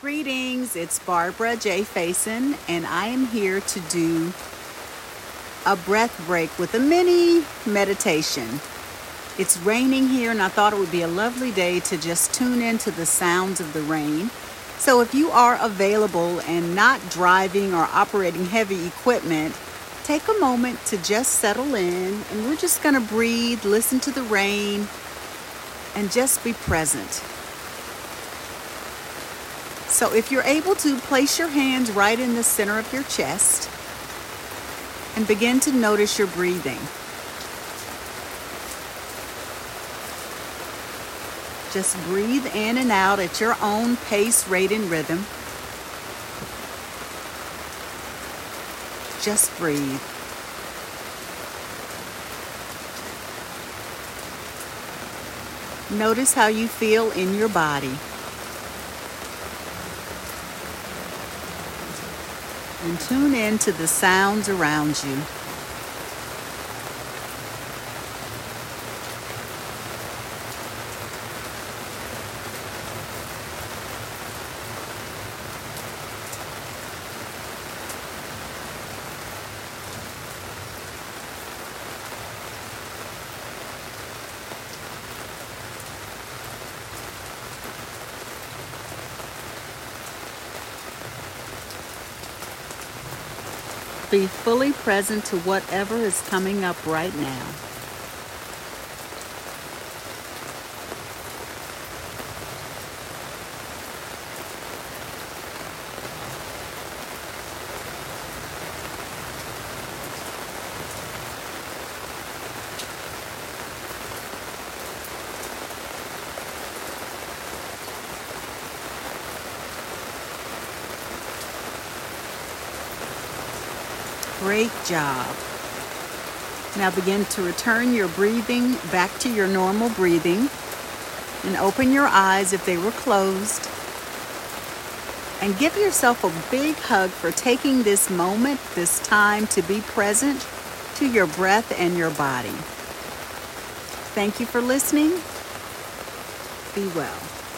Greetings, it's Barbara J. Faison, and I am here to do a breath break with a mini meditation. It's raining here, and I thought it would be a lovely day to just tune into the sounds of the rain. So, if you are available and not driving or operating heavy equipment, take a moment to just settle in, and we're just going to breathe, listen to the rain, and just be present. So if you're able to, place your hands right in the center of your chest and begin to notice your breathing. Just breathe in and out at your own pace, rate, and rhythm. Just breathe. Notice how you feel in your body. And tune in to the sounds around you. Be fully present to whatever is coming up right now. Great job. Now begin to return your breathing back to your normal breathing and open your eyes if they were closed. And give yourself a big hug for taking this moment, this time to be present to your breath and your body. Thank you for listening. Be well.